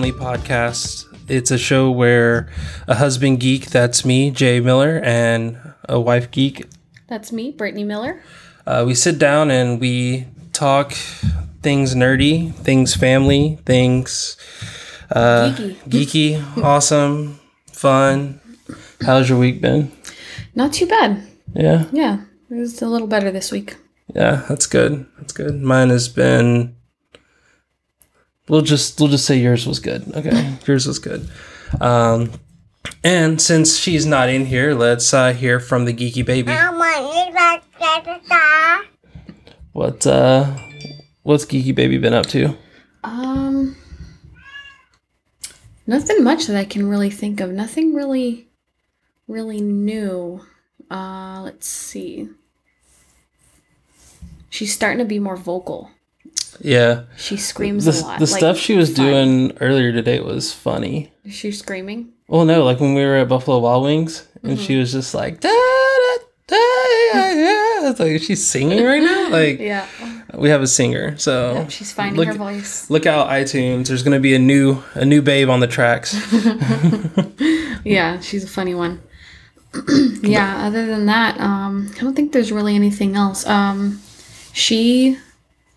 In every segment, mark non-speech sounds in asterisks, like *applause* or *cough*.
Family Podcast. It's a show where a husband geek, that's me, Jay Miller, and a wife geek, That's me, Britnie Miller. uh, we sit down and we talk things nerdy, things family, things uh, Geeky. geeky, *laughs* awesome, fun. How's your week been? Not too bad. Yeah, Yeah, it was a little better this week. yeah, that's good. That's good. Mine has been. We'll just we'll just say yours was good. Okay, *clears throat* yours was good. Um, and since she's not in here, let's uh, hear from the geeky baby. What uh, what's geeky baby been up to? Um, nothing much that I can really think of. Nothing really, really new. Uh, let's see. She's starting to be more vocal. Yeah, She screams the, a lot. the like, stuff she was fun. doing earlier today was funny. Is she screaming? Well, no, like when we were at Buffalo Wild Wings, and she Mm-hmm. was just like, da, da, da, yeah, yeah. It's like she's singing right now. *laughs* Like Yeah. we have a singer, so Yep, she's finding look, her voice. Look out, iTunes. There's gonna be a new a new babe on the tracks. *laughs* Yeah, she's a funny one. *clears throat* yeah, other than that, um, I don't think there's really anything else. Um, she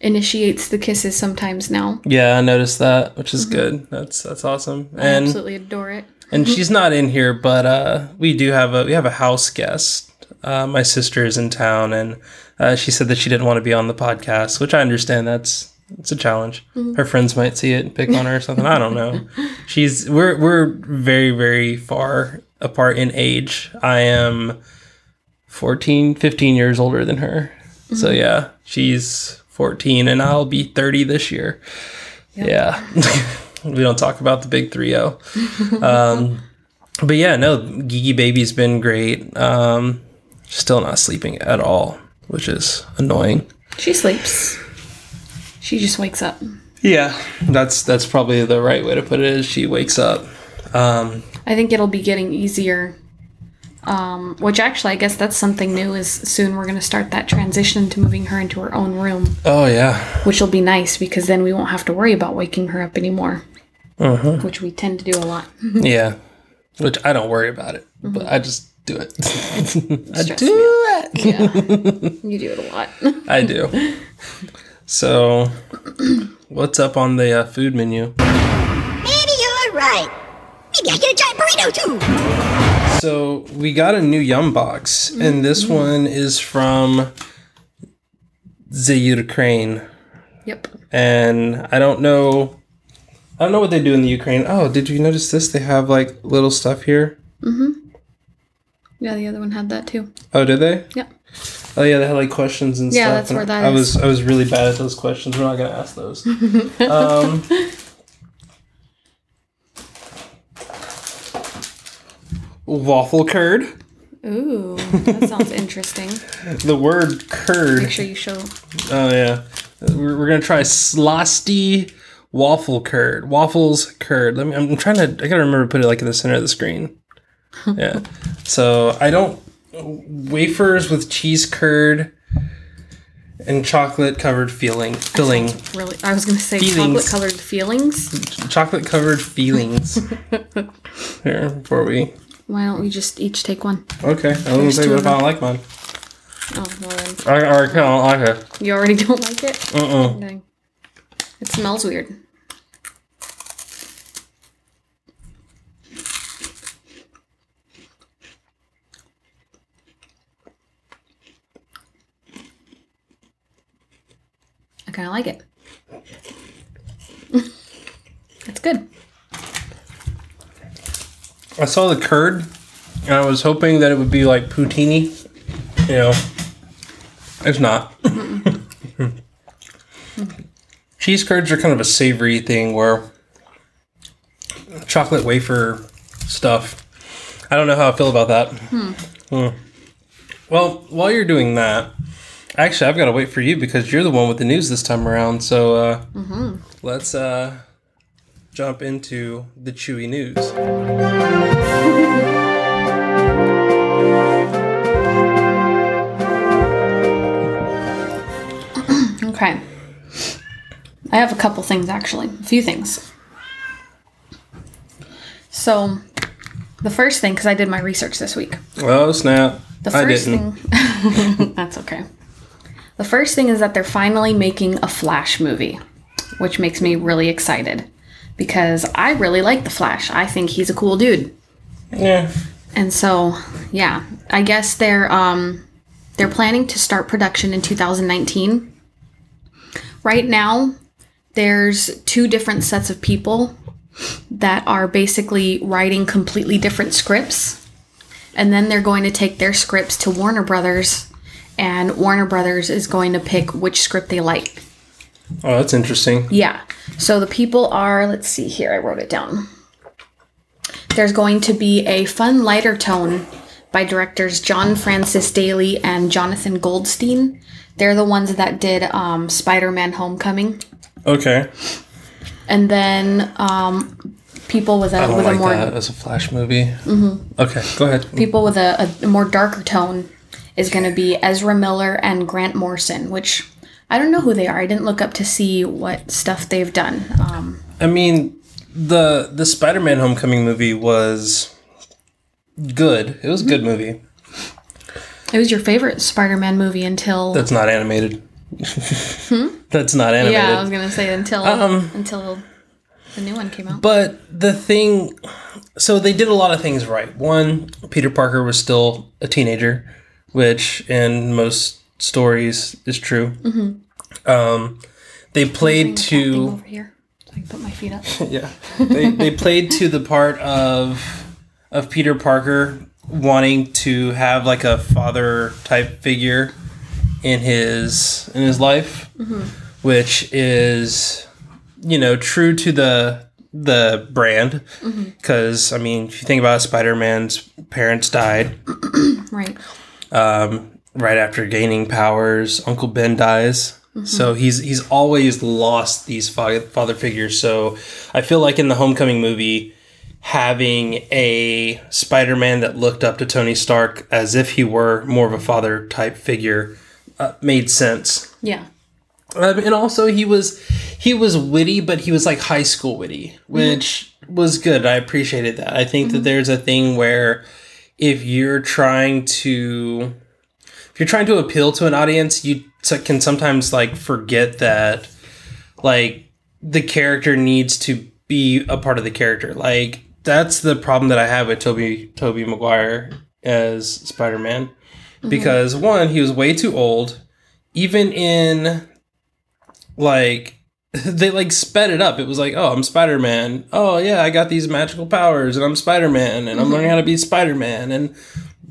initiates the kisses sometimes now. yeah, I noticed that, which is good. That's that's awesome. I And absolutely adore it. and she's not in here, but uh, we do have a we have a house guest. Uh, my sister is in town, and uh, she said that she didn't want to be on the podcast, which I understand. That's it's a challenge. Her friends might see it and pick on her or something. I don't know. *laughs* She's we're we're very very far apart in age. I am 14, 15 years older than her. So yeah, she's 14 and I'll be 30 this year. Yeah. *laughs* we don't talk about the big 3-0. *laughs* Um, but yeah, no, Gigi Baby's been great. Um, still not sleeping at all, which is annoying. She sleeps. She just wakes up. Yeah, that's that's probably the right way to put it. Is she wakes up. Um, I think it'll be getting easier. Um, which actually, I guess that's something new. Is soon we're going to start that transition to moving her into her own room, oh yeah, which will be nice because then we won't have to worry about waking her up anymore, uh-huh. which we tend to do a lot. *laughs* yeah. Which I don't worry about it, but I just do it. *laughs* I do it. Yeah, *laughs* you do it a lot. I do. So, what's up on the uh, food menu? Maybe you're right. Maybe I get a giant burrito too. So we got a new Yum box, and this one is from the Ukraine. yep. and I don't know. I don't know what they do in the Ukraine. Oh, did you notice this? They have like little stuff here. Mm-hmm. Yeah, the other one had that too. Oh, did they? Yep. Oh yeah, they had like questions and Yeah, stuff. that's and where that I is. was I was really bad at those questions. We're not gonna ask those. *laughs* um, waffle curd. Ooh, that sounds interesting. *laughs* The word curd. Make sure you show. Oh yeah, we're, we're gonna try slosty waffle curd. Waffles curd. Let me. I'm trying to. I gotta remember to put it like in the center of the screen. *laughs* Yeah. so I don't wafers with cheese curd and chocolate covered filling filling Really, I was going to say Feelings. chocolate colored feelings. chocolate covered feelings. *laughs* Here before we. Why don't we just each take one? Okay, I was gonna say two what of if I don't like mine. Oh, well then. I, I don't like it. You already *laughs* don't like it? Uh uh Okay. It smells weird. I kind of like it. *laughs* It's good. I saw the curd, and I was hoping that it would be like poutine. You know, it's not. *laughs* Cheese curds are kind of a savory thing where chocolate wafer stuff. I don't know how I feel about that. Hmm. Well, while you're doing that, actually, I've got to wait for you because you're the one with the news this time around. So uh, let's uh, jump into the chewy news. *clears throat* Okay. I have a couple things actually. A few things. So, the first thing, because I did my research this week. Oh snap! The I first didn't. thing. *laughs* that's okay. The first thing is that they're finally making a Flash movie, which makes me really excited because I really like the Flash. I think he's a cool dude. Yeah. And so, yeah, I guess they're um they're planning to start production in 2019. Right now, there's two different sets of people that are basically writing completely different scripts. And then they're going to take their scripts to Warner Brothers and Warner Brothers is going to pick which script they like. Oh, that's interesting. Yeah. So the people are, let's see here, I wrote it down. There's going to be a fun, lighter tone by directors John Francis Daly and Jonathan Goldstein. They're the ones that did um, Spider Man Homecoming. Okay. And then um, people with a, I don't with like a more that as a Flash movie. Mm-hmm. Okay, go ahead. people with a, a more darker tone is going to be Ezra Miller and Grant Morrison, which I don't know who they are. I didn't look up to see what stuff they've done. Um, I mean, the the Spider-Man Homecoming movie was good. It was a good movie. it was your favorite Spider-Man movie until That's not animated. Hmm? *laughs* That's not animated. yeah, I was gonna say until Um, until the new one came out. But the thing, so they did a lot of things right. One, Peter Parker was still a teenager, which in most stories is true. Mm-hmm. Um, they played to over here so I can put my feet up. *laughs* yeah, they they played to the part of of Peter Parker wanting to have like a father type figure in his in his life, which is you know true to the the brand because I mean if you think about it, Spider-Man's parents died *clears throat* right. um, right after gaining powers. Uncle Ben dies. So he's he's always lost these fa- father figures. So I feel like in the Homecoming movie, having a Spider-Man that looked up to Tony Stark as if he were more of a father type figure uh, made sense. Yeah. Um, and also he was he was witty, but he was like high school witty, which was good. I appreciated that. I think that there's a thing where if you're trying to you're trying to appeal to an audience, you t- can sometimes like forget that like the character needs to be a part of the character. Like that's the problem that I have with Tobey Tobey Maguire as Spider-Man mm-hmm. because one, he was way too old. Even in like *laughs* they like sped it up. It was like, oh, I'm Spider Man. Oh yeah, I got these magical powers, and I'm Spider Man, and I'm mm-hmm. learning how to be Spider Man. And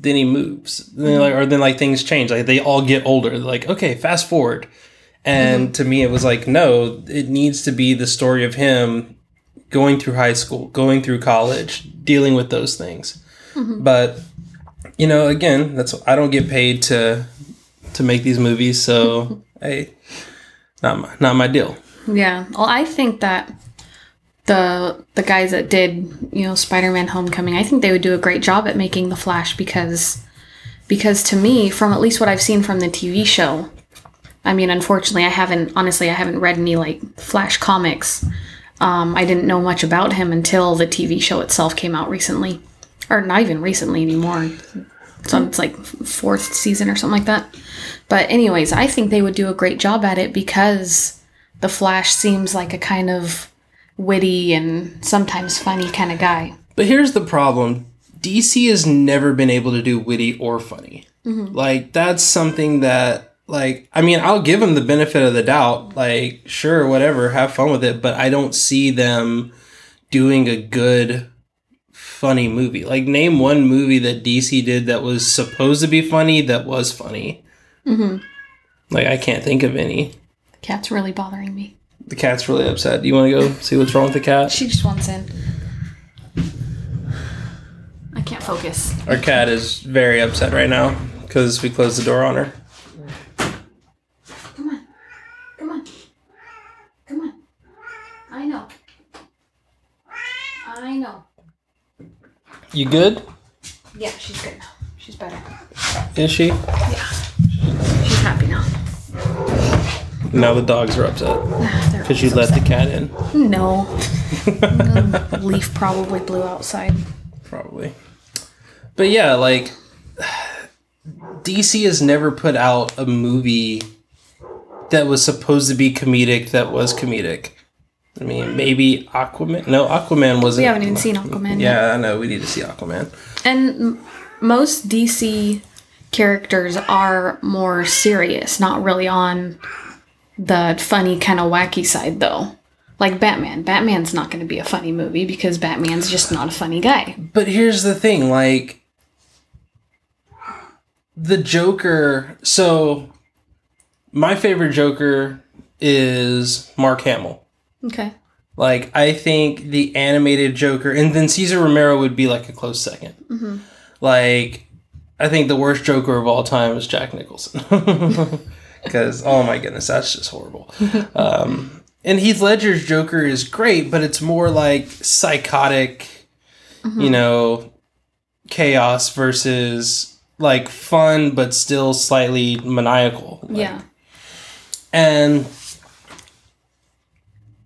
then he moves, then, mm-hmm. like, or then like things change. Like they all get older. They're like, okay, fast forward. And mm-hmm. to me, it was like, no, it needs to be the story of him going through high school, going through college, dealing with those things. Mm-hmm. But you know, again, that's I don't get paid to to make these movies, so *laughs* hey, not my not my deal. Yeah. Well, I think that the the guys that did you know Spider-Man Homecoming, I think they would do a great job at making the Flash because because to me, from at least what I've seen from the TV show, I mean, unfortunately, I haven't honestly I haven't read any like Flash comics. Um, I didn't know much about him until the TV show itself came out recently, or not even recently anymore. So it's like fourth season or something like that. But anyways, I think they would do a great job at it because the Flash seems like a kind of witty and sometimes funny kind of guy. But here's the problem: DC has never been able to do witty or funny. Like that's something that, like, I mean, I'll give them the benefit of the doubt. Like, sure, whatever, have fun with it. But I don't see them doing a good funny movie. Like, name one movie that DC did that was supposed to be funny that was funny. Mm-hmm. Like, I can't think of any. The cat's really bothering me. The cat's really upset. Do you want to go see what's wrong with the cat? She just wants in. I can't focus. Our cat is very upset right now because we closed the door on her. Come on. Come on. Come on. I know. I know. You good? Yeah, she's good now. She's better. Is she? Yeah. She's happy now. Now the dogs are upset *sighs* *laughs* because you let the cat in. No. Leaf probably blew outside. probably. But yeah, like DC has never put out a movie that was supposed to be comedic that was comedic. I mean, maybe Aquaman. No, Aquaman wasn't. We haven't even seen Aquaman yet. Yeah, I know. We need to see Aquaman. And m- most DC characters are more serious, not really on the funny kind of wacky side though. Like Batman. Batman's not going to be a funny movie because Batman's just not a funny guy. But here's the thing, like the Joker. So my favorite Joker is Mark Hamill. Okay. Like I think the animated Joker, and then Cesar Romero would be like a close 2nd mm-hmm. Like I think the worst Joker of all time is Jack Nicholson, *laughs* because oh my goodness, that's just horrible. um, and Heath Ledger's Joker is great, but it's more like psychotic, you know, chaos versus like fun but still slightly maniacal. Like, yeah. and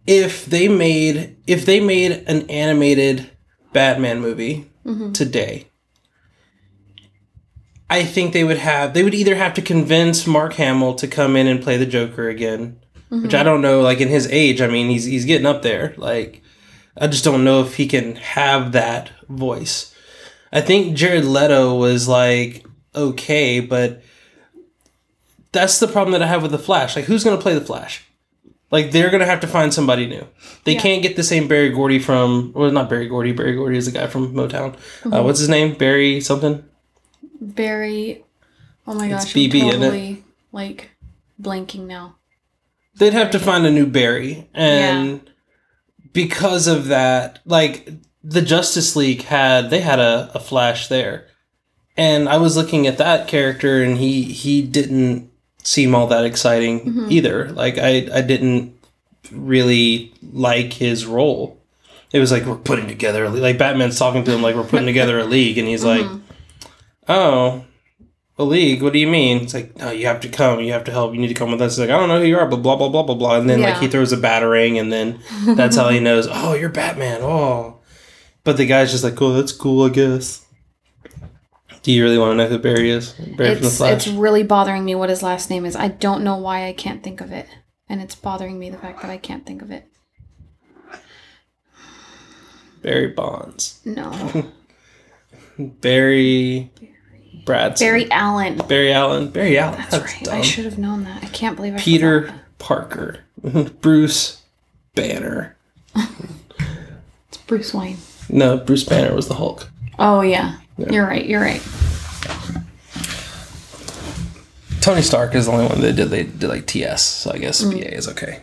if they made if they made an animated Batman movie today, I think they would have they would either have to convince Mark Hamill to come in and play the Joker again, which I don't know. Like in his age, I mean, he's he's getting up there. Like I just don't know if he can have that voice. I think Jared Leto was like okay, but that's the problem that I have with the Flash. Like, who's gonna play the Flash? Like, they're gonna have to find somebody new. They Yeah. can't get the same Berry Gordy from, well, not Berry Gordy. Berry Gordy is the guy from Motown. Uh, what's his name? Barry something. Very. Oh my It's gosh. BB, I'm isn't it? like blanking now. They'd have to find a new Barry, and because of that, like the Justice League had, they had a, a Flash there, and I was looking at that character, and he he didn't seem all that exciting mm-hmm. either. Like I I didn't really like his role. It was like we're putting together like Batman's talking to him like we're putting together a *laughs* league, and he's mm-hmm. like, "Oh, a league? What do you mean?" It's like, "No, you have to come. You have to help. You need to come with us." He's like, "I don't know who you are," but blah blah blah blah blah. And then like he throws a batarang, and then that's how he knows. Oh, you're Batman. Oh, but the guy's just like, "Oh, that's cool, I guess." Do you really want to know who Barry is? Barry from the It's Flash. it's really bothering me what his last name is. I don't know why I can't think of it, and it's bothering me the fact that I can't think of it. Barry Bonds. No, *laughs* Barry. Bradson. Barry Allen. Barry Allen. Barry Allen. That's right. I should have known that. I can't believe I Peter. Parker. *laughs* Bruce Banner. *laughs* It's Bruce Wayne. No, Bruce Banner was the Hulk. Oh yeah. you're right. You're right. Tony Stark is the only one that did they did like TS, so I guess BA is okay.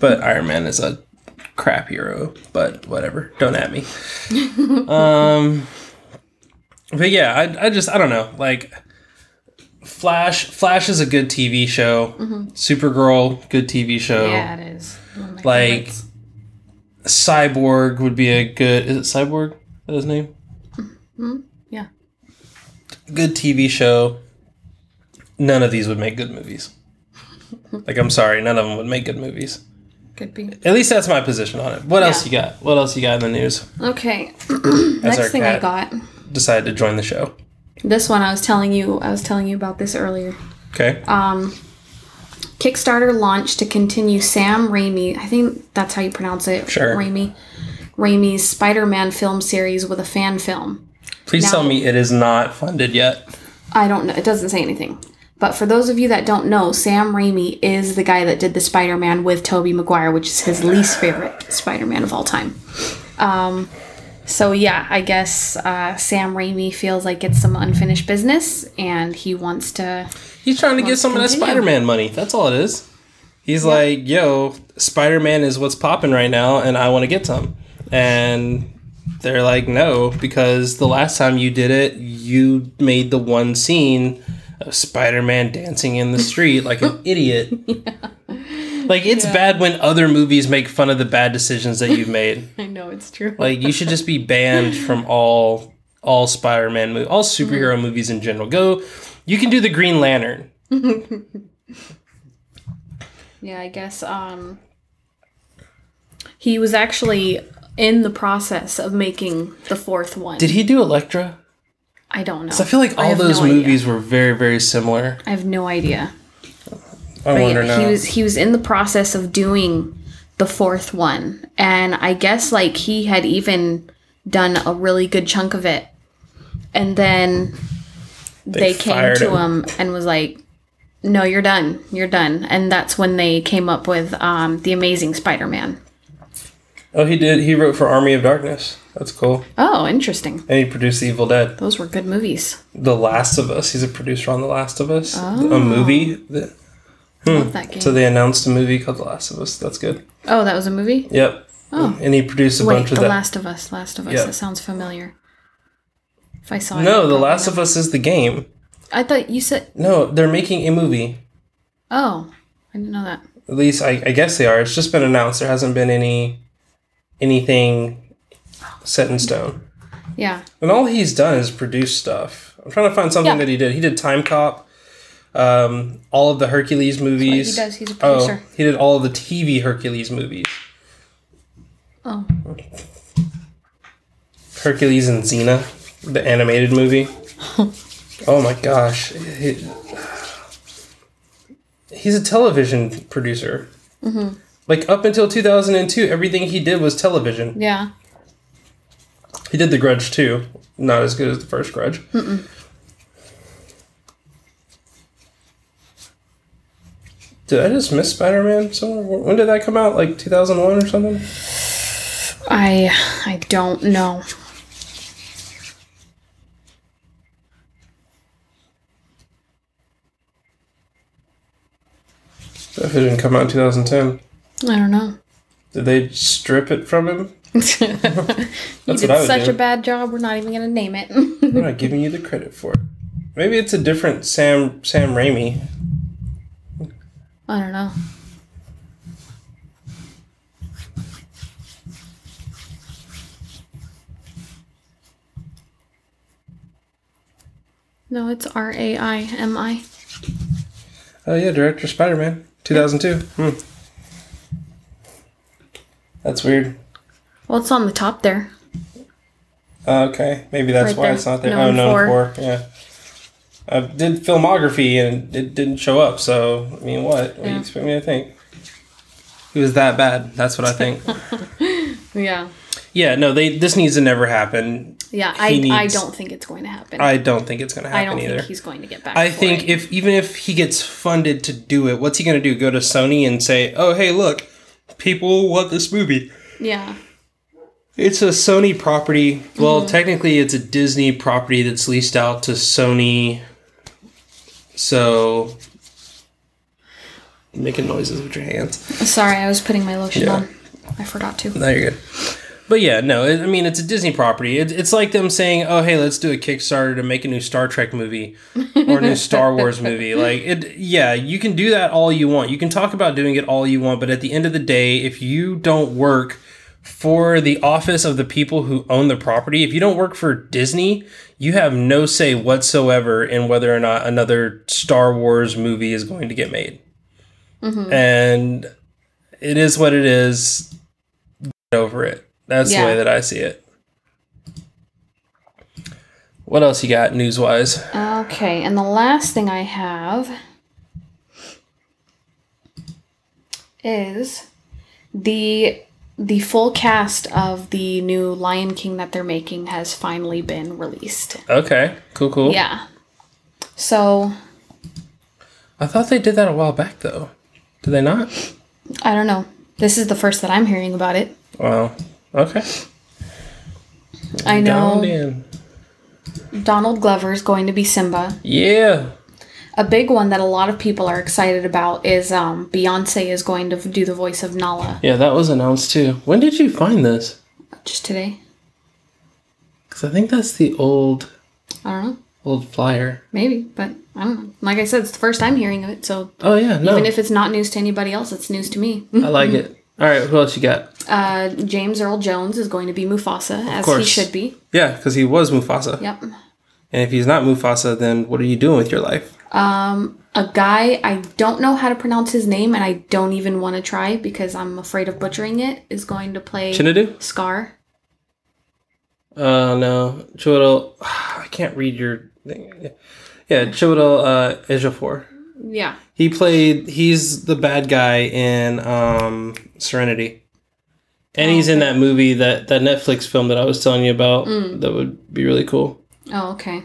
but Iron Man is a crap hero, but whatever. Don't at me. *laughs* um But yeah, I I just I don't know. Like Flash Flash is a good TV show. Supergirl, good TV show. Yeah, it is. Like- favorites. Cyborg would be a good is it Cyborg? That his name? Hmm. yeah. good TV show. None of these would make good movies. *laughs* Like I'm sorry, none of them would make good movies. Could be. At least that's my position on it. What else you got? What else you got in the news? Okay. *clears throat* Next thing I got. Decided to join the show. This one I was telling you. I was telling you about this earlier. Okay. Um, Kickstarter launched to continue Sam Raimi. I think that's how you pronounce it. Sure. Raimi. Raimi's Spider-Man film series with a fan film. Please now- tell me it is not funded yet. I don't know. It doesn't say anything. But for those of you that don't know, Sam Raimi is the guy that did the Spider-Man with Tobey Maguire, which is his least favorite Spider-Man of all time. Um, so yeah, I guess uh, Sam Raimi feels like it's some unfinished business, and he wants to. He's trying to get some of that. Spider-Man money. That's all it is. He's like, "Yo, Spider-Man is what's popping right now, and I want to get some." And they're like, "No, because the last time you did it, you made the one scene of Spider-Man dancing in the street like an *laughs* idiot." Like it's bad when other movies make fun of the bad decisions that you've made. *laughs* I know it's true. Like you should just be banned from all all Spider-Man movies, all superhero movies in general. Go, you can do the Green Lantern. *laughs* Yeah, I guess. Um, He was actually in the process of making the fourth one. Did he do Elektra? I don't know. I feel like all those no idea. movies were very, very similar. I have no idea. I But wonder now. he was he was in the process of doing the fourth one, and I guess like he had even done a really good chunk of it, and then they, came to him. him. and was like, "No, you're done. You're done." And that's when they came up with um, the Amazing Spider-Man. oh, he did. He wrote for Army of Darkness. That's cool. Oh, interesting. And he produced Evil Dead. Those were good movies. The Last of Us. He's a producer on The Last of Us, a movie. That, Love that game. Hmm. so they announced a movie called The Last of Us. That's good. oh, that was a movie. Yep. Oh. And he produced a Wait, bunch The of The Last of Us. Last of Us. Yeah. That sounds familiar. If I saw it, no, I'd The Last of Us is the game. I thought you said. No, they're making a movie. Oh, I didn't know that. At least I, I guess they are. It's just been announced. There hasn't been any anything set in stone. Yeah. And all he's done is produce stuff. I'm trying to find something Yeah. that he did. He did Timecop, um, all of the Hercules movies. he does. He's a Oh, producer. he did all of the TV Hercules movies. Oh. Hercules and Xena, the animated movie. *laughs* oh my gosh. He- he's a television producer. Mm-hmm. Like up until 2002, everything he did was television. Yeah. He did The Grudge too. Not as good as the first Grudge. Did I just miss Spider Man somewhere? When did that come out? Like 2001 or something? I I don't know. If it didn't come out in 2010. I don't know. Did they strip it from him? *laughs* *laughs* you did such do. a bad job. We're not even gonna name it. I'm not giving you the credit for it. Maybe it's a different Sam Sam Raimi. I don't know. No, it's R A I M I. Oh yeah, director Spider Man, 2002. Hmm. That's weird. Well, it's on the top there. Uh, okay, maybe that's Right why there. it's not there. Oh, no, for. for. yeah. I did filmography and it didn't show up. So I mean, what? What do you expect me to think? It was that bad. That's what I think. *laughs* Yeah. yeah, no, they. This needs to never happen. Yeah, I, He I needs- don't think it's going to happen. I, I don't think it's going to happen don't either. think he's going to get back. I think it. if even if he gets funded to do it, what's he going to do? Go to Sony and say, "Oh, hey, look, people want this movie." yeah, It's a Sony property. Well, mm-hmm. technically, it's a Disney property that's leased out to Sony. So, making noises with your hands. sorry, I was putting my lotion Yeah. on. I forgot to. No, you're good. But yeah, no, it, I mean, it's a Disney property. It, it's like them saying, "Oh, hey, let's do a Kickstarter to make a new Star Trek movie or a new Star Wars *laughs* movie." Like, it, yeah, you can do that all you want. You can talk about doing it all you want, but at the end of the day, if you don't work for the office of the people who own the property, if you don't work for Disney, you have no say whatsoever in whether or not another Star Wars movie is going to get made. Mm-hmm. And it is what it is. Get over it. That's the way that I see it. What else you got news wise? Okay, and the last thing I have is the the full cast of the new Lion King that they're making has finally been released. Okay, cool, cool. Yeah. So, I thought they did that a while back though. Did they not? I don't know. This is the first that I'm hearing about it. Wow. okay. I know. Donald Glover is going to be Simba. Yeah. A big one that a lot of people are excited about is um, Beyonce is going to do the voice of Nala Yeah, that was announced too. When did you find this? just today. Because I think that's the old I don't know. old flyer. Maybe, but I don't know. Like I said, it's the first I'm hearing of it, so Oh yeah, no. even if it's not news to anybody else, it's news to me. I like it. *laughs* All right, who else you got? Uh, James Earl Jones is going to be Mufasa, of as he should be. Yeah, because he was Mufasa. Yep. And if he's not Mufasa, then what are you doing with your life? A guy I don't know how to pronounce his name, and I don't even want to try because I'm afraid of butchering it. Is going to play Chinadu? Scar. Uh, no. Chiwetel, *sighs* I can't read your thing. Yeah, Chiwetel uh, Ejiofor. Yeah. He played, he's the bad guy in um, Serenity. And he's in that movie, that, that Netflix film that I was telling you about. That would be really cool. Oh, okay.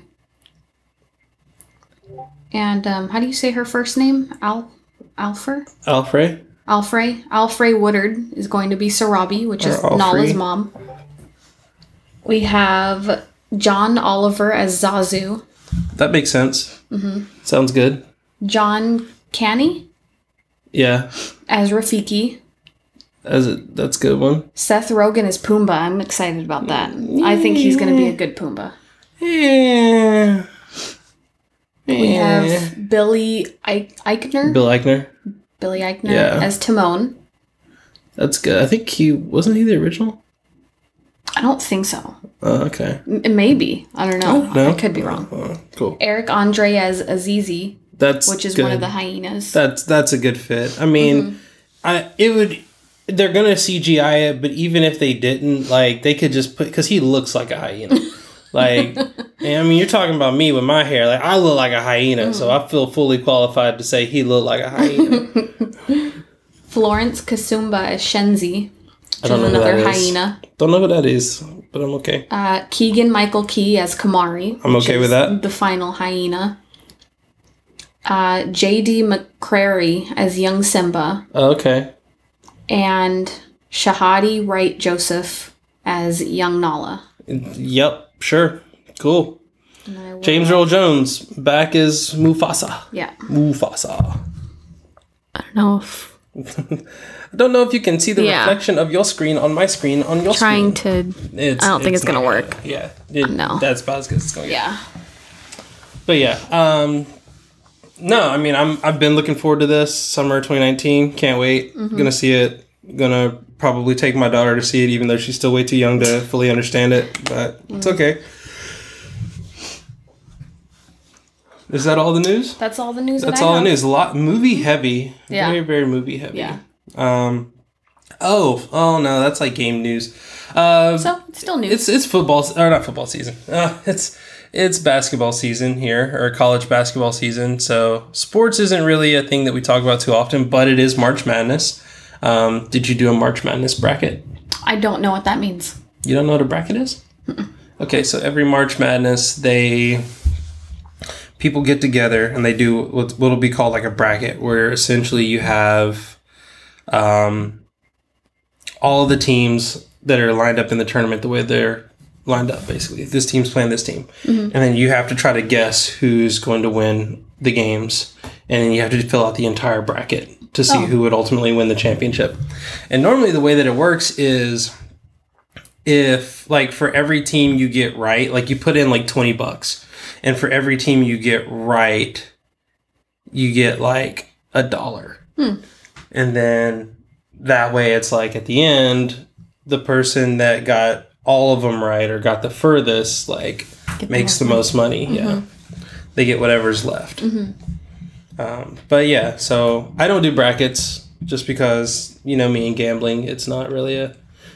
And um, how do you say her first name? Al, Alfer, Alfred? Alfrey, Alfre Woodard is going to be Sarabi, which is Or Alfrey. Nala's mom. We have John Oliver as Zazu, That makes sense. Mm-hmm. Sounds good. John Kani Yeah, as Rafiki, as a, that's a good one. Seth Rogen is Pumbaa. I'm excited about that. I think he's going to be a good Pumbaa. Yeah. We have Billy Eichner, Bill Eichner. Billy Eichner Yeah. as Timon. That's good. I think he wasn't he the original. I don't think so. Oh, okay. M- maybe I don't know. No, I could be wrong. Oh, cool. Eric Andre as Azizi, That's which is good. one of the hyenas. That's that's a good fit. I mean, Mm-hmm. I it would. They're gonna CGI it, but even if they didn't, like they could just put because he looks like a hyena. *laughs* like, *laughs* and I mean, you're talking about me with my hair. Like I look like a hyena, so Mm. I feel fully qualified to say he looked like a hyena. *laughs* Florence Kasumba as Shenzi, which don't is know who another that is. hyena. Don't know who that is, but I'm okay. Uh, Keegan Michael Key as Kamari. I'm okay with that. The final hyena. Uh, J.D. McCrary as young Simba, Oh, okay. and Shahadi Wright Joseph as young Nala. Yep. Sure. Cool. Will- James Earl Jones back as Mufasa. Yeah. Mufasa. I don't know if *laughs* I don't know if you can see the Yeah. reflection of your screen on my screen on your screen. trying screen. to. It's, I don't think it's gonna work. Yeah, it, No. that's about as good as it's gonna get. Yeah. But yeah, um, no, I mean, I'm I've been looking forward to this summer 2019. Can't wait. Mm-hmm. Gonna see it. Gonna probably take my daughter to see it, even though she's still way too young to fully understand it. But it's okay. Is that all the news? That's all the news. That's that all have. it is. A lot movie heavy. Yeah. Very very movie heavy. Yeah. Um. Oh, oh no, that's like game news. Uh, So it's still news. it's it's football or not football season. Uh, it's it's basketball season here or college basketball season. So sports isn't really a thing that we talk about too often, but it is March Madness. Um, did you do a March Madness bracket? I don't know what that means. You don't know what a bracket is? Okay, so every March Madness, they people get together and they do what what'll be called like a bracket, where essentially you have um, all the teams that are lined up in the tournament the way they're lined up. Basically, this team's playing this team, and then you have to try to guess who's going to win the games, and then you have to fill out the entire bracket to see Oh. who would ultimately win the championship. And normally, the way that it works is if like for every team you get right, like you put in like 20 bucks and for every team you get right, you get like a dollar. And then that way it's like at the end, the person that got all of them right or got the furthest, like Get makes the most most money. Yeah. They get whatever's left. Um, but yeah, so I don't do brackets just because you know me and gambling. It's not really a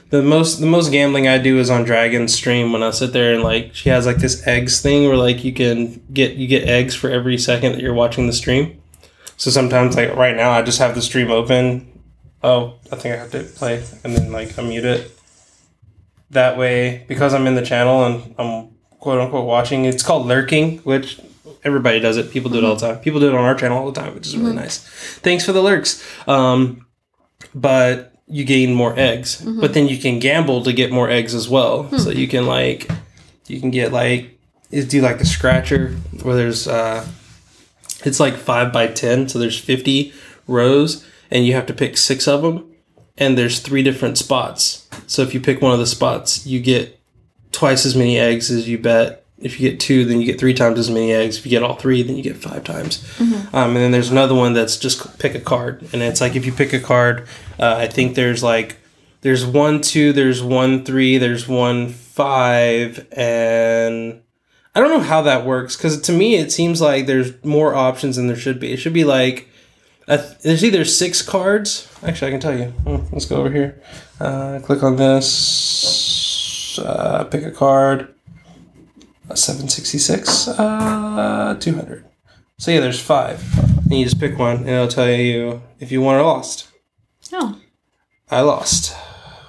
the most the most gambling I do is on Dragon's stream when I sit there and like she has like this eggs thing where like you can get you get eggs for every second that you're watching the stream. So sometimes like right now I just have the stream open. Oh, I think I have to play and then like unmute it. That way, because I'm in the channel and I'm quote unquote watching, it's called lurking, which everybody does it. People do it all the time. People do it on our channel all the time, which is really nice. Thanks for the lurks. Um, but you gain more eggs. But then you can gamble to get more eggs as well. So you can like you can get like do like the scratcher where there's uh it's like five by ten, so there's fifty rows, and you have to pick six of them, and there's three different spots. So if you pick one of the spots, you get twice as many eggs as you bet. If you get two, then you get three times as many eggs. If you get all three, then you get five times. Um, and then there's another one that's just pick a card, and it's like if you pick a card, uh, I think there's like there's one two, there's one three, there's one five, and I don't know how that works because to me it seems like there's more options than there should be. It should be like a, there's either six cards. Actually, I can tell you. Hmm, Let's go over here. Uh, click on this. Uh, pick a card. A 766. Uh, 200. So yeah, there's five. And you just pick one, and it'll tell you if you won or lost. Oh, I lost,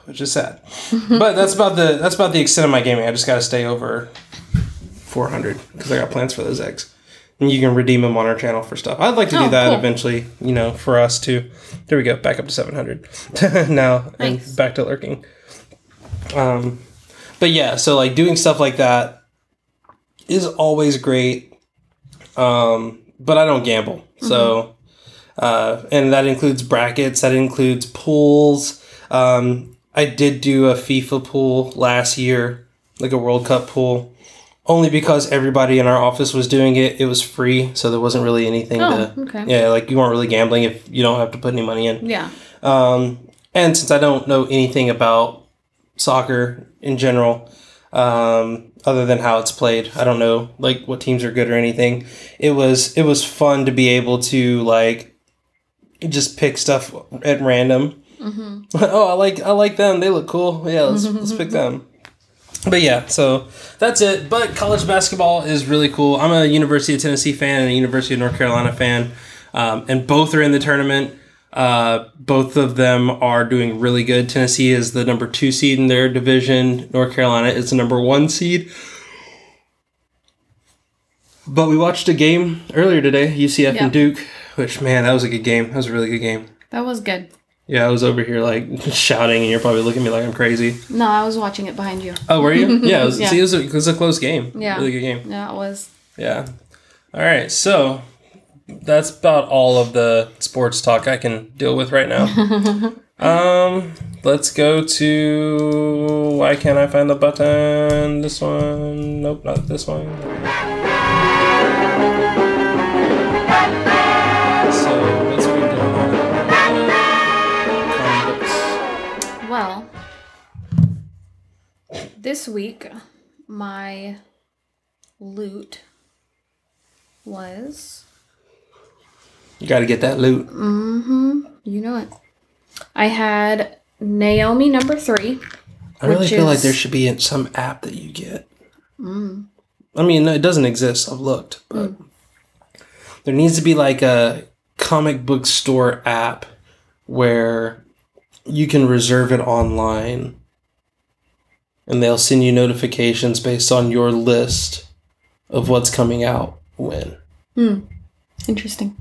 which is sad. *laughs* but that's about the that's about the extent of my gaming. I just got to stay over 400 because I got plans for those eggs. And you can redeem them on our channel for stuff. I'd like to do Oh, that cool. eventually, you know, for us too. There we go, back up to 700 *laughs* now and back to lurking. Um, but yeah, so like doing stuff like that is always great. Um, but I don't gamble, so uh, and that includes brackets. That includes pools. Um, I did do a FIFA pool last year, like a World Cup pool, only because everybody in our office was doing it. It was free, so there wasn't really anything Oh, to. okay. Yeah, like you weren't really gambling if you don't have to put any money in. yeah. Um, and since I don't know anything about soccer in general, um, other than how it's played, I don't know like what teams are good or anything. It was it was fun to be able to like just pick stuff at random. *laughs* oh, I like I like them. They look cool. Yeah, let's *laughs* let's pick them. But yeah, so that's it. But college basketball is really cool. I'm a University of Tennessee fan and a University of North Carolina fan, um, and both are in the tournament. Uh, both of them are doing really good. Tennessee is the number two seed in their division. North Carolina is the number one seed. But we watched a game earlier today, UCF Yeah. and Duke, which man, that was a good game. That was a really good game. That was good. Yeah, I was over here like *laughs* shouting, and you're probably looking at me like I'm crazy. No, I was watching it behind you. Oh, were you? *laughs* Yeah, it was, Yeah. See, it was, a, it was a close game. Yeah. really good game. Yeah, it was. Yeah. All right, so that's about all of the sports talk I can deal with right now. *laughs* um, let's go to why can't I find the button? This one? Nope, not this one. So what's? Uh, comic books. Well, this week my loot was You got to get that loot. Mm-hmm. you know it. I had Naomi number three. I really feel like there should be some app that you get. Mm. I mean, it doesn't exist. I've looked, but there needs to be like a comic book store app where you can reserve it online, and they'll send you notifications based on your list of what's coming out when. Interesting.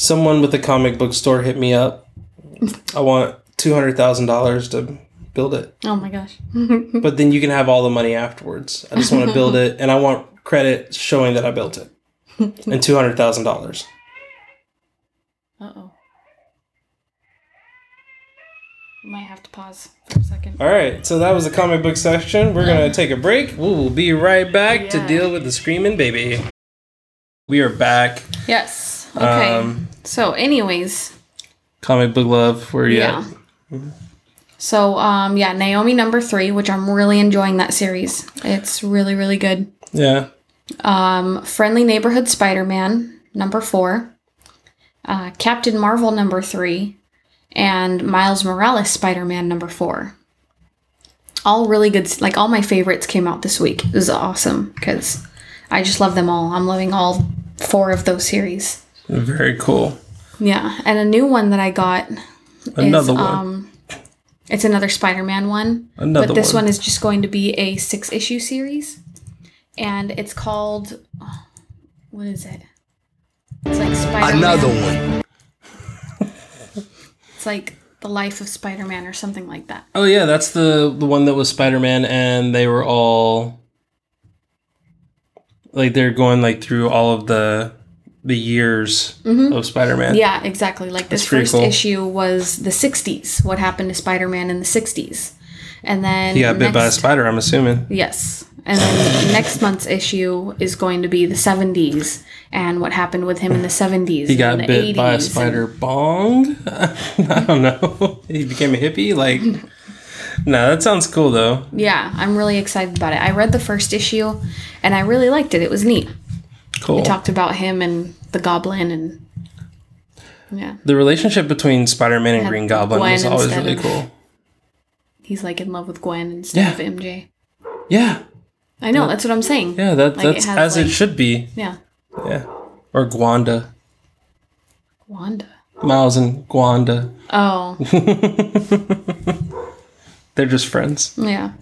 Someone with a comic book store hit me up. I want two hundred thousand dollars to build it. Oh my gosh. *laughs* but then you can have all the money afterwards. I just want to build it, and I want credit showing that I built it, *laughs* and two hundred thousand dollars. Uh oh. Might have to pause for a second. All right, so that was the comic book section. We're gonna *laughs* take a break. We'll be right back to deal with the screaming baby. We are back. Yes. Okay. Um, so, anyways, Comic book love. Where you yeah. at? So, um, yeah, Naomi number three, which I'm really enjoying that series. It's really, really good. Yeah. Um, Friendly Neighborhood Spider Man number four, uh, Captain Marvel number three, and Miles Morales Spider Man number four. All really good. Like all my favorites came out this week. It was awesome because I just love them all. I'm loving all four of those series. Very cool. Yeah, and a new one that I got Another is one. um, it's another Spider-Man one, Another but this one. one is just going to be a six-issue series, and it's called what is it? It's like Spider-Man. Another one. *laughs* It's like the life of Spider-Man or something like that. Oh yeah, that's the the one that was Spider Man, and they were all like they're going like through all of the the years of Spider Man. Mm-hmm. Yeah, exactly. Like this first cool. issue was the '60s. What happened to Spider-Man in the '60s? And then He got bit by a spider. I'm assuming. Yes. And then next month's issue is going to be the 70s and what happened with him in the 70s. He got bit by a 80s spider bong. *laughs* I don't know. *laughs* he became a hippie. Like *laughs* no, that sounds cool though. Yeah, I'm really excited about it. I read the first issue and I really liked it. It was neat. Cool. We talked about him and the goblin and yeah, the relationship between Spider-Man and Green Goblin Gwen was always really of- cool. he's like in love with Gwen instead Yeah. of MJ. Yeah, I know, that's what I'm saying. yeah, that, Like, that's has, as it should be. Yeah. Yeah, or Gwanda, Gwanda. Miles and Gwanda. Oh, *laughs* They're just friends. yeah.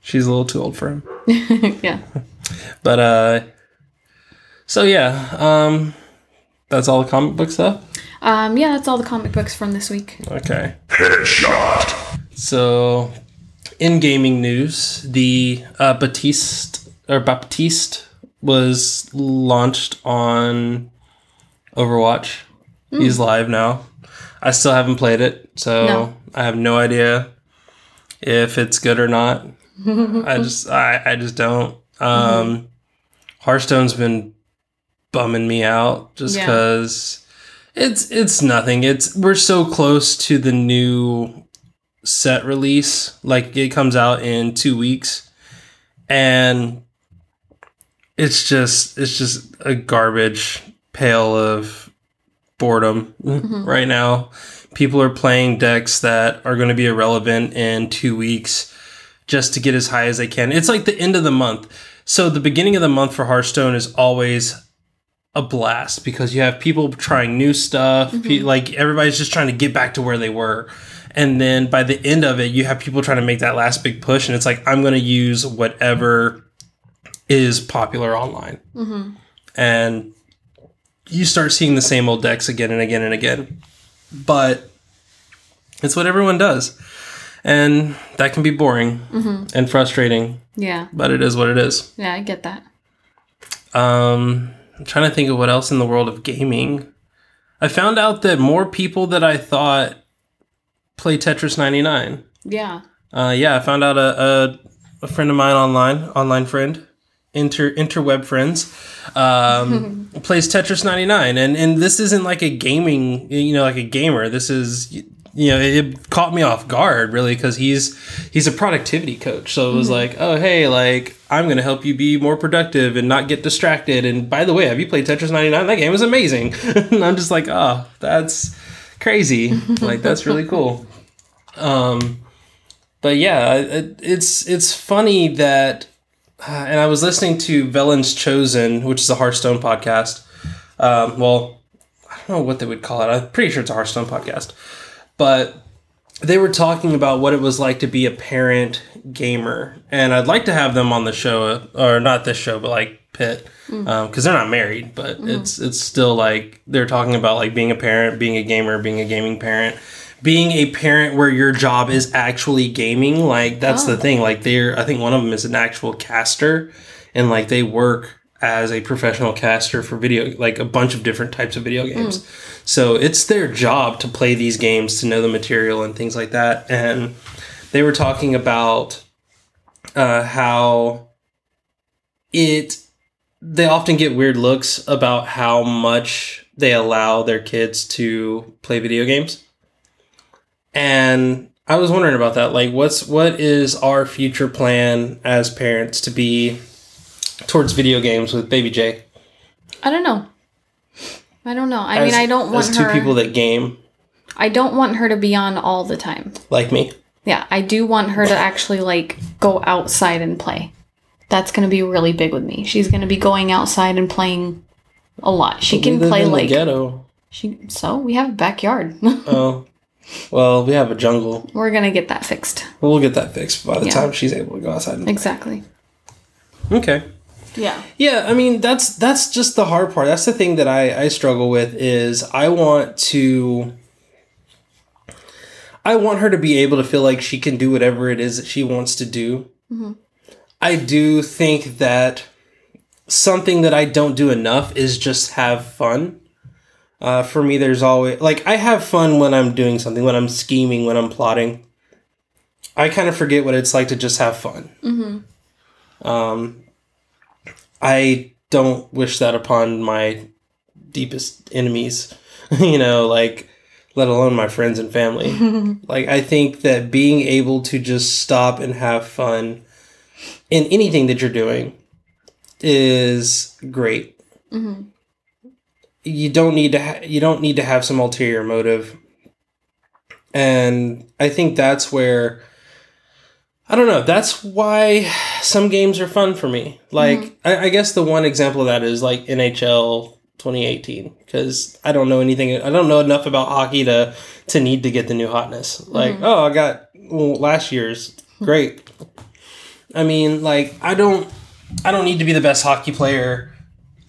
She's a little too old for him. *laughs* yeah. But uh, so yeah, um, that's all the comic book stuff. Um, yeah, that's all the comic books from this week. Okay. Headshot. So, in gaming news, the uh, Batiste or Baptiste was launched on Overwatch. He's live now. I still haven't played it, so No. I have no idea if it's good or not. *laughs* I just I, I just don't. Um Hearthstone's been bumming me out just Yeah. because it's it's nothing. It's we're so close to the new set release. Like it comes out in two weeks, and it's just it's just a garbage pail of boredom mm-hmm. *laughs* right now. People are playing decks that are going to be irrelevant in two weeks just to get as high as they can. It's like the end of the month. So the beginning of the month for Hearthstone is always a blast because you have people trying new stuff. Pe- mm-hmm. like everybody's just trying to get back to where they were. And then by the end of it, you have people trying to make that last big push. And it's like, I'm going to use whatever is popular online. Mm-hmm. And you start seeing the same old decks again and again and again. But it's what everyone does. And that can be boring mm-hmm. and frustrating, Yeah. but it is what it is. Yeah, I get that. Um, I'm trying to think of what else in the world of gaming. I found out that more people that I thought play Tetris 99. Yeah. Uh, yeah, I found out a, a, a friend of mine online, online friend, inter interweb friends, um, *laughs* plays Tetris 99, and and this isn't like a gaming, you know, like a gamer. This is you know, it caught me off guard really because he's he's a productivity coach. So it was like, oh hey, like I'm gonna help you be more productive and not get distracted. And by the way, have you played Tetris 99? That game is amazing. *laughs* and I'm just like, oh, that's crazy. *laughs* like that's really cool. Um, but yeah, it, it's it's funny that, uh, and I was listening to Velen's Chosen, which is a Hearthstone podcast. Um, well, I don't know what they would call it. I'm pretty sure it's a Hearthstone podcast, but they were talking about what it was like to be a parent gamer, and I'd like to have them on the show, uh, or not this show, but like Pitt, because mm. um, they're not married, but mm-hmm. it's it's still like they're talking about like being a parent, being a gamer, being a gaming parent, being a parent where your job is actually gaming. Like that's the oh. thing. Like they're, I think one of them is an actual caster, and like they work as a professional caster for video, like a bunch of different types of video mm. games. So it's their job to play these games, to know the material and things like that. And they were talking about uh, how it they often get weird looks about how much they allow their kids to play video games. And I was wondering about that. Like what's what is our future plan as parents to be towards video games with baby J? I don't know. I don't know. I mean, I don't want as two her. people that game I don't want her to be on all the time. like me. Yeah, I do want her to actually like go outside and play. That's going to be really big with me. She's going to be going outside and playing a lot. She can We live play in the like ghetto. she. So we have a backyard. *laughs* Oh, well, we have a jungle. We're gonna get that fixed. We'll get that fixed by the Yeah. time she's able to go outside. And play. Exactly. okay. Yeah. Yeah, I mean that's that's just the hard part. That's the thing that I I struggle with is I want to I want her to be able to feel like she can do whatever it is that she wants to do. I do think that something that I don't do enough is just have fun. Uh, for me, there's always like I have fun when I'm doing something, when I'm scheming, when I'm plotting. I kind of forget what it's like to just have fun. Um, I don't wish that upon my deepest enemies. *laughs* you know, like let alone my friends and family. *laughs* like I think that being able to just stop and have fun in anything that you're doing is great. Mm-hmm. You don't need to ha- you don't need to have some ulterior motive. And I think that's where I don't know. That's why some games are fun for me. Like, mm-hmm. I, I guess the one example of that is like NHL 2018 because I don't know anything. I don't know enough about hockey to to need to get the new hotness. Like, mm-hmm. oh, I got well, last year's great. I mean, like, I don't I don't need to be the best hockey player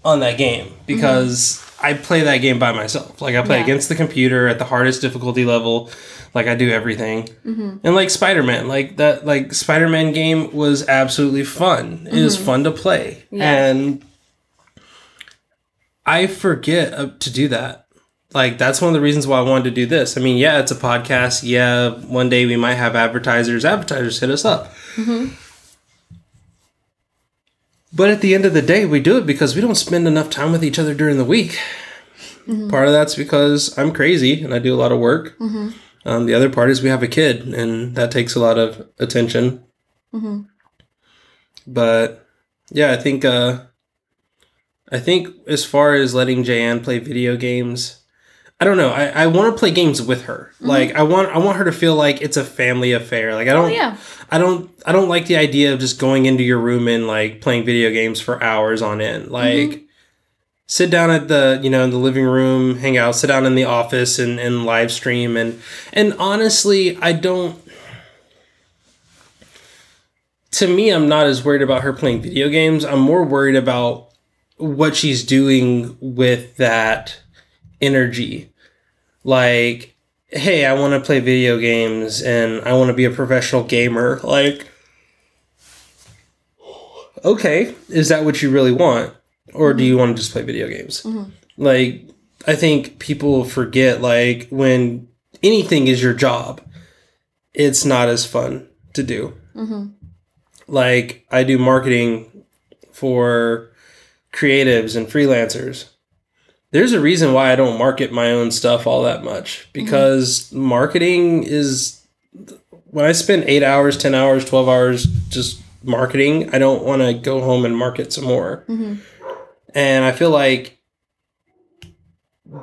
on that game because mm-hmm. I play that game by myself. Like, I play Yeah. against the computer at the hardest difficulty level. Like I do everything, mm-hmm. and like Spider Man, like that, like Spider Man game was absolutely fun. It was mm-hmm. fun to play, Yeah. and I forget uh, to do that. Like that's one of the reasons why I wanted to do this. I mean, yeah, it's a podcast. Yeah, one day we might have advertisers. Advertisers hit us up. Mm-hmm. But at the end of the day, we do it because we don't spend enough time with each other during the week. Part of that's because I'm crazy and I do a lot of work. Um, the other part is we have a kid, and that takes a lot of attention. But yeah, I think uh, I think as far as letting Jayan play video games, I don't know. I, I want to play games with her. Like I want I want her to feel like it's a family affair. Like I don't yeah. I don't I don't like the idea of just going into your room and like playing video games for hours on end. Like sit down at the you know in the living room, hang out, sit down in the office and, and live stream and and honestly I don't to me I'm not as worried about her playing video games. I'm more worried about what she's doing with that energy. Like hey, I want to play video games and I want to be a professional gamer. Like, okay, is that what you really want? Or do you want to just play video games? Mm-hmm. Like, I think people forget, like, when anything is your job, it's not as fun to do. Mm-hmm. Like, I do marketing for creatives and freelancers there's a reason why I don't market my own stuff all that much mm-hmm. because marketing is when I spend eight hours, 10 hours, 12 hours just marketing, I don't want to go home and market some more. And I feel like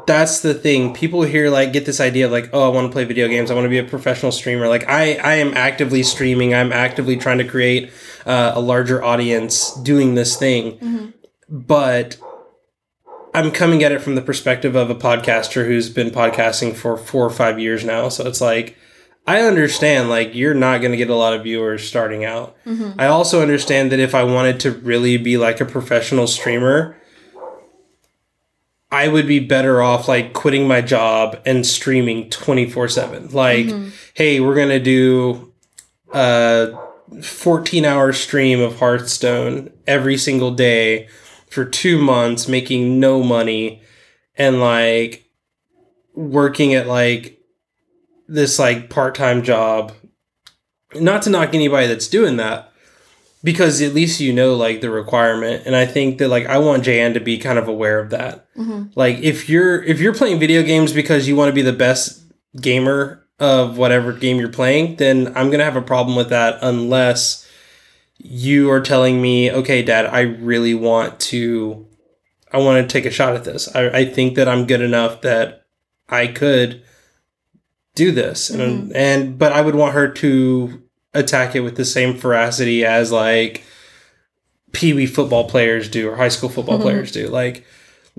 that's the thing. People here like get this idea of like, oh, I want to play video games. I want to be a professional streamer. Like I, I am actively streaming. I'm actively trying to create uh, a larger audience doing this thing. But I'm coming at it from the perspective of a podcaster who's been podcasting for four or five years now. So it's like, I understand, like, you're not going to get a lot of viewers starting out. I also understand that if I wanted to really be like a professional streamer, I would be better off like quitting my job and streaming 24 7. Like, mm-hmm. hey, we're going to do a 14 hour stream of Hearthstone every single day for two months, making no money and like working at like this like part time job. Not to knock anybody that's doing that, because at least you know like the requirement and i think that like i want jan to be kind of aware of that. Mm-hmm. Like if you're if you're playing video games because you want to be the best gamer of whatever game you're playing then i'm gonna have a problem with that unless you are telling me okay dad i really want to i want to take a shot at this. I, I think that i'm good enough that i could do this. And mm-hmm. and but i would want her to attack it with the same veracity as like pee wee football players do or high school football mm-hmm. players do. Like,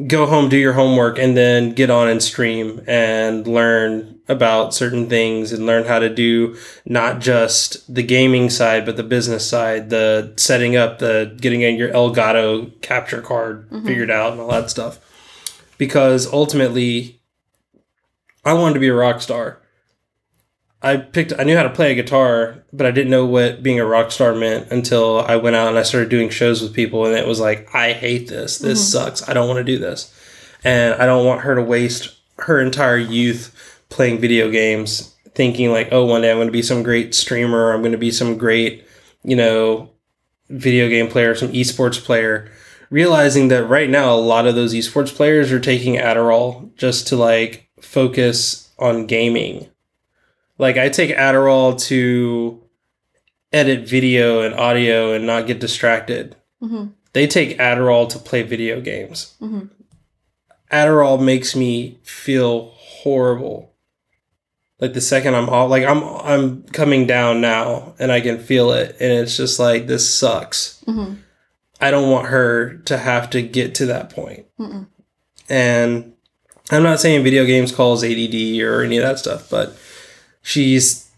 go home, do your homework, and then get on and stream and learn about certain things and learn how to do not just the gaming side, but the business side, the setting up, the getting in your Elgato capture card mm-hmm. figured out and all that stuff. Because ultimately, I wanted to be a rock star. I picked I knew how to play a guitar, but I didn't know what being a rock star meant until I went out and I started doing shows with people and it was like, I hate this. This mm-hmm. sucks. I don't want to do this. And I don't want her to waste her entire youth playing video games thinking like, oh, one day I'm going to be some great streamer, I'm going to be some great, you know, video game player, some esports player, realizing that right now a lot of those esports players are taking Adderall just to like focus on gaming. Like I take Adderall to edit video and audio and not get distracted. Mhm. They take Adderall to play video games. Mhm. Adderall makes me feel horrible. Like the second I'm off, like I'm I'm coming down now and I can feel it and it's just like this sucks. Mhm. I don't want her to have to get to that point. Mm-mm. And I'm not saying video games cause ADD or any of that stuff, but she's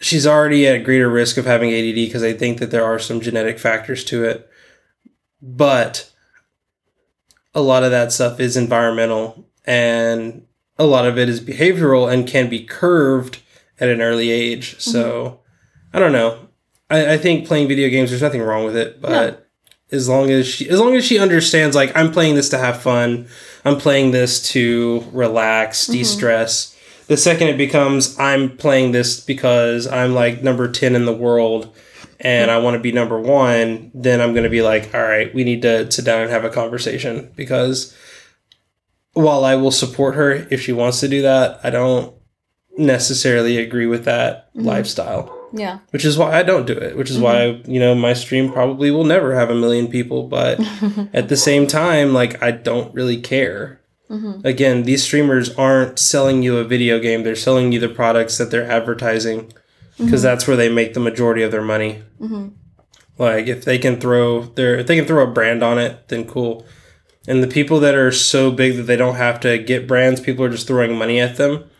she's already at greater risk of having ADD because I think that there are some genetic factors to it. But a lot of that stuff is environmental and a lot of it is behavioral and can be curved at an early age. Mm-hmm. So I don't know. I, I think playing video games, there's nothing wrong with it, but as long as she as long as she understands like I'm playing this to have fun, I'm playing this to relax, mm-hmm. de-stress. The second it becomes I'm playing this because I'm like number 10 in the world and I want to be number 1, then I'm going to be like, "All right, we need to sit down and have a conversation because while I will support her if she wants to do that, I don't necessarily agree with that mm-hmm. lifestyle Yeah. which is why I don't do it. Which is why mm-hmm. you know my stream probably will never have a million people. But *laughs* at the same time, like I don't really care. Mm-hmm. Again, these streamers aren't selling you a video game; they're selling you the products that they're advertising because mm-hmm. that's where they make the majority of their money. Mm-hmm. Like if they can throw their if they can throw a brand on it, then cool. And the people that are so big that they don't have to get brands, people are just throwing money at them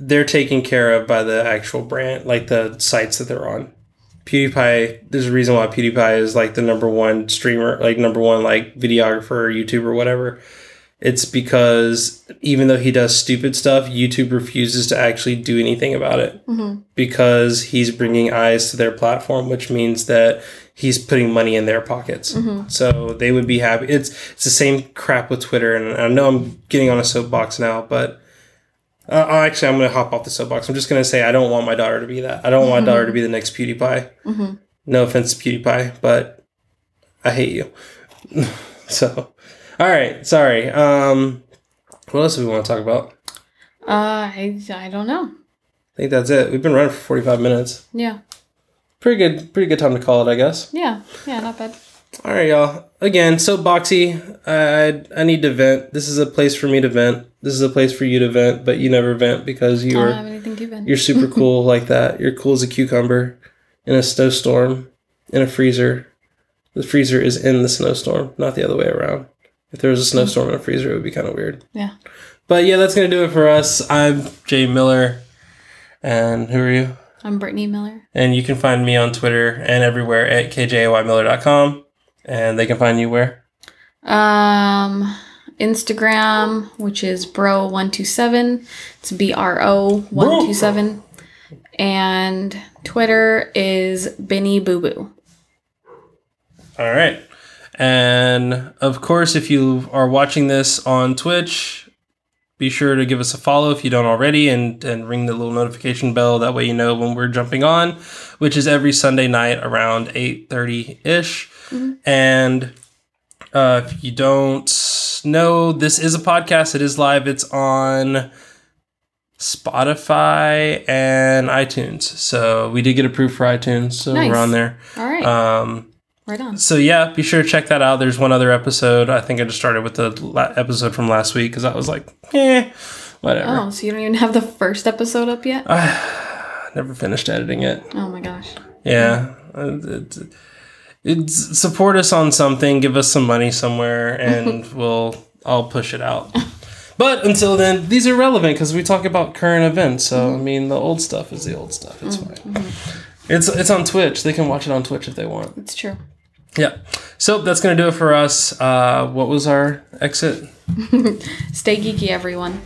they're taken care of by the actual brand, like the sites that they're on. PewDiePie, there's a reason why PewDiePie is like the number one streamer, like number one like videographer or YouTuber, whatever. It's because even though he does stupid stuff, YouTube refuses to actually do anything about it mm-hmm. because he's bringing eyes to their platform, which means that he's putting money in their pockets. Mm-hmm. So they would be happy. It's it's the same crap with Twitter, and I know I'm getting on a soapbox now, but uh, oh, actually, I'm going to hop off the soapbox. I'm just going to say I don't want my daughter to be that. I don't want my mm-hmm. daughter to be the next PewDiePie. No offense to PewDiePie, but I hate you. *laughs* so, all right, sorry. Um, what else do we want to talk about? Uh, I, I don't know. I think that's it. We've been running for 45 minutes. Yeah. Pretty good. Pretty good time to call it, I guess. Yeah. Yeah, not bad. All right, y'all. Again, soapboxy. I I need to vent. This is a place for me to vent. This is a place for you to vent, but you never vent because you're don't have anything to vent. You're super *laughs* cool like that. You're cool as a cucumber in a snowstorm in a freezer. The freezer is in the snowstorm, not the other way around. If there was a snowstorm in a freezer, it would be kind of weird. Yeah. But yeah, that's gonna do it for us. I'm Jay Miller, and who are you? I'm Britnie Miller. And you can find me on Twitter and everywhere at kjaymiller.com. And they can find you where? Um, Instagram, which is bro127. It's B R O 127. And Twitter is Benny Boo Boo. All right. And of course, if you are watching this on Twitch, be sure to give us a follow if you don't already and, and ring the little notification bell. That way you know when we're jumping on, which is every Sunday night around 8.30 ish. And uh, if you don't know, this is a podcast. It is live. It's on Spotify and iTunes. So we did get approved for iTunes. So Nice. we're on there. All right. Um, right on. so yeah, be sure to check that out. There's one other episode. I think I just started with the la- episode from last week because I was like, eh, whatever. Oh, so you don't even have the first episode up yet? I *sighs* never finished editing it. Oh my gosh. Yeah, it's, it's support us on something. Give us some money somewhere, and *laughs* we'll I'll push it out. But until then, these are relevant because we talk about current events. So I mean, the old stuff is the old stuff. It's fine. It's it's on Twitch. They can watch it on Twitch if they want. It's true. Yeah. So that's gonna do it for us. Uh, what was our exit? *laughs* Stay geeky, everyone.